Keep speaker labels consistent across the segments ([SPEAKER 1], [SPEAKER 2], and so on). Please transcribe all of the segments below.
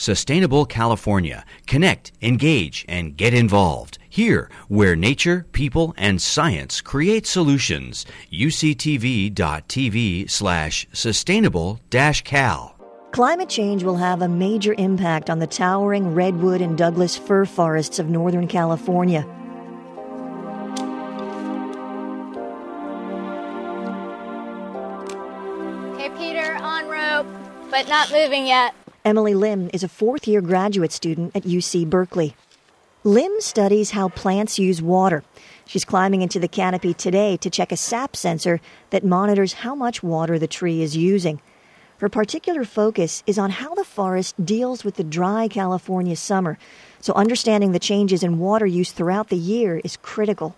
[SPEAKER 1] Sustainable California. Connect, engage, and get involved. Here, where nature, people, and science create solutions. UCTV.tv slash sustainable dash cal.
[SPEAKER 2] Climate change will have a major impact on the towering redwood and Douglas fir forests of Northern California.
[SPEAKER 3] Okay, Peter, on rope, but not moving yet.
[SPEAKER 2] Emily Lim is a fourth year graduate student at UC Berkeley. Lim studies how plants use water. She's climbing into the canopy today to check a sap sensor that monitors how much water the tree is using. Her particular focus is on how the forest deals with the dry California summer, so understanding the changes in water use throughout the year is critical.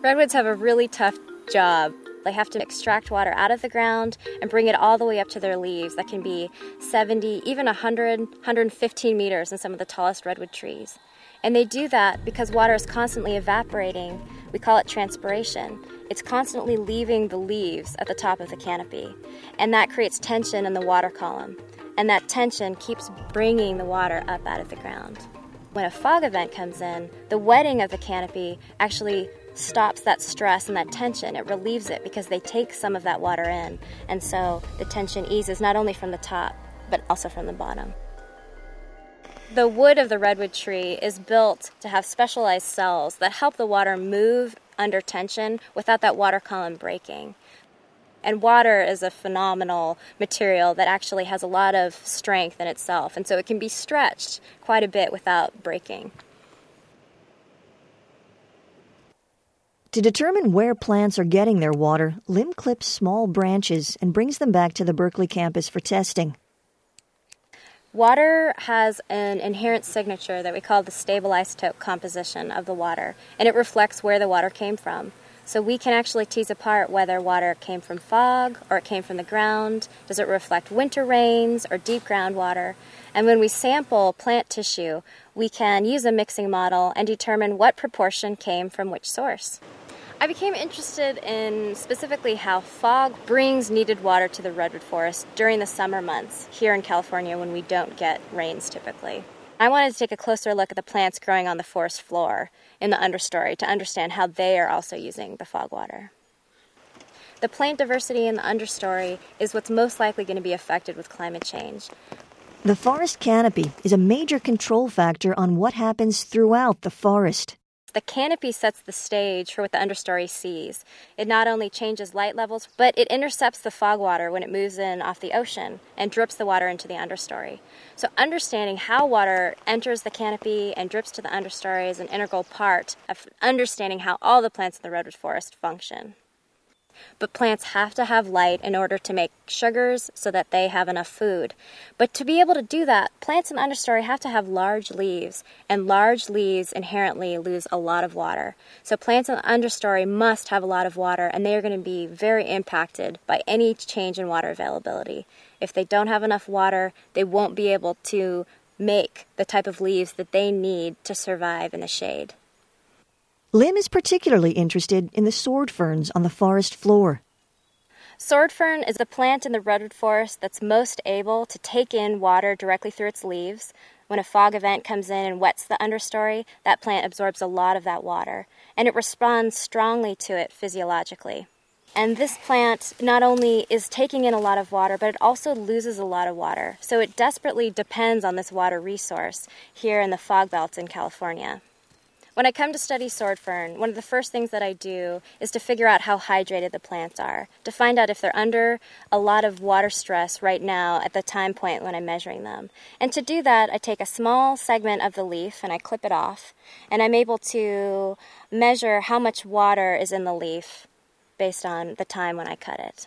[SPEAKER 3] Redwoods have a really tough job they have to extract water out of the ground and bring it all the way up to their leaves that can be 70, even 100, 115 meters in some of the tallest redwood trees. And they do that because water is constantly evaporating. We call it transpiration. It's constantly leaving the leaves at the top of the canopy. And that creates tension in the water column. And that tension keeps bringing the water up out of the ground. When a fog event comes in, the wetting of the canopy actually stops that stress and that tension. It relieves it because they take some of that water in. And so the tension eases not only from the top, but also from the bottom. The wood of the redwood tree is built to have specialized cells that help the water move under tension without that water column breaking. And water is a phenomenal material that actually has a lot of strength in itself, and so it can be stretched quite a bit without breaking.
[SPEAKER 2] To determine where plants are getting their water, Lim clips small branches and brings them back to the Berkeley campus for testing.
[SPEAKER 3] Water has an inherent signature that we call the stable isotope composition of the water, and it reflects where the water came from. So we can actually tease apart whether water came from fog or it came from the ground. Does it reflect winter rains or deep groundwater? And when we sample plant tissue, we can use a mixing model and determine what proportion came from which source. I became interested in specifically how fog brings needed water to the redwood forest during the summer months here in California when we don't get rains typically. I wanted to take a closer look at the plants growing on the forest floor in the understory to understand how they are also using the fog water. The plant diversity in the understory is what's most likely going to be affected with climate change.
[SPEAKER 2] The forest canopy is a major control factor on what happens throughout the forest.
[SPEAKER 3] The canopy sets the stage for what the understory sees. It not only changes light levels, but it intercepts the fog water when it moves in off the ocean and drips the water into the understory. So, understanding how water enters the canopy and drips to the understory is an integral part of understanding how all the plants in the redwood forest function. But plants have to have light in order to make sugars so that they have enough food. But to be able to do that, plants in the understory have to have large leaves, and large leaves inherently lose a lot of water. So plants in the understory must have a lot of water, and they are going to be very impacted by any change in water availability. If they don't have enough water, they won't be able to make the type of leaves that they need to survive in the shade.
[SPEAKER 2] Lim is particularly interested in the sword ferns on the forest floor.
[SPEAKER 3] Sword fern is the plant in the redwood forest that's most able to take in water directly through its leaves. When a fog event comes in and wets the understory, that plant absorbs a lot of that water, and it responds strongly to it physiologically. And this plant not only is taking in a lot of water, but it also loses a lot of water. So it desperately depends on this water resource here in the fog belts in California. When I come to study sword fern, one of the first things that I do is to figure out how hydrated the plants are, to find out if they're under a lot of water stress right now at the time point when I'm measuring them. And to do that, I take a small segment of the leaf and I clip it off, and I'm able to measure how much water is in the leaf based on the time when I cut it.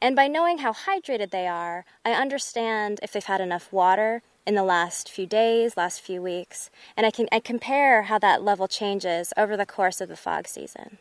[SPEAKER 3] And by knowing how hydrated they are, I understand if they've had enough water in the last few days, last few weeks, and I can I compare how that level changes over the course of the fog season.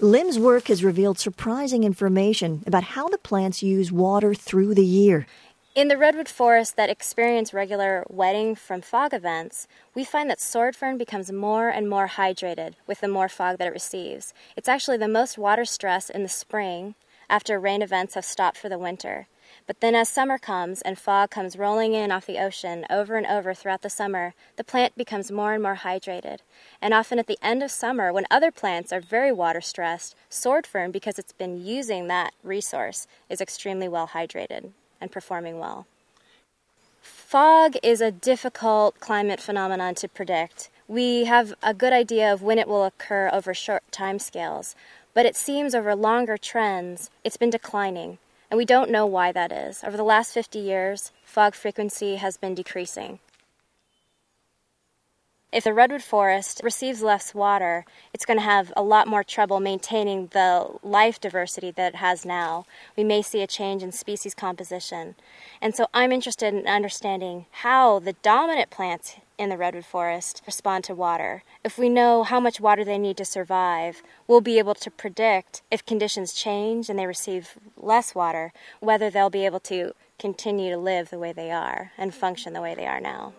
[SPEAKER 2] Lim's work has revealed surprising information about how the plants use water through the year.
[SPEAKER 3] In the redwood forests that experience regular wetting from fog events, we find that sword fern becomes more and more hydrated with the more fog that it receives. It's actually the most water stress in the spring after rain events have stopped for the winter. But then, as summer comes and fog comes rolling in off the ocean over and over throughout the summer, the plant becomes more and more hydrated. And often at the end of summer, when other plants are very water stressed, sword fern, because it's been using that resource, is extremely well hydrated and performing well. Fog is a difficult climate phenomenon to predict. We have a good idea of when it will occur over short time scales, but it seems over longer trends it's been declining, and we don't know why that is. Over the last 50 years, fog frequency has been decreasing. If the redwood forest receives less water, it's going to have a lot more trouble maintaining the life diversity that it has now. We may see a change in species composition. And so I'm interested in understanding how the dominant plants in the redwood forest respond to water. If we know how much water they need to survive, we'll be able to predict if conditions change and they receive less water, whether they'll be able to continue to live the way they are and function the way they are now.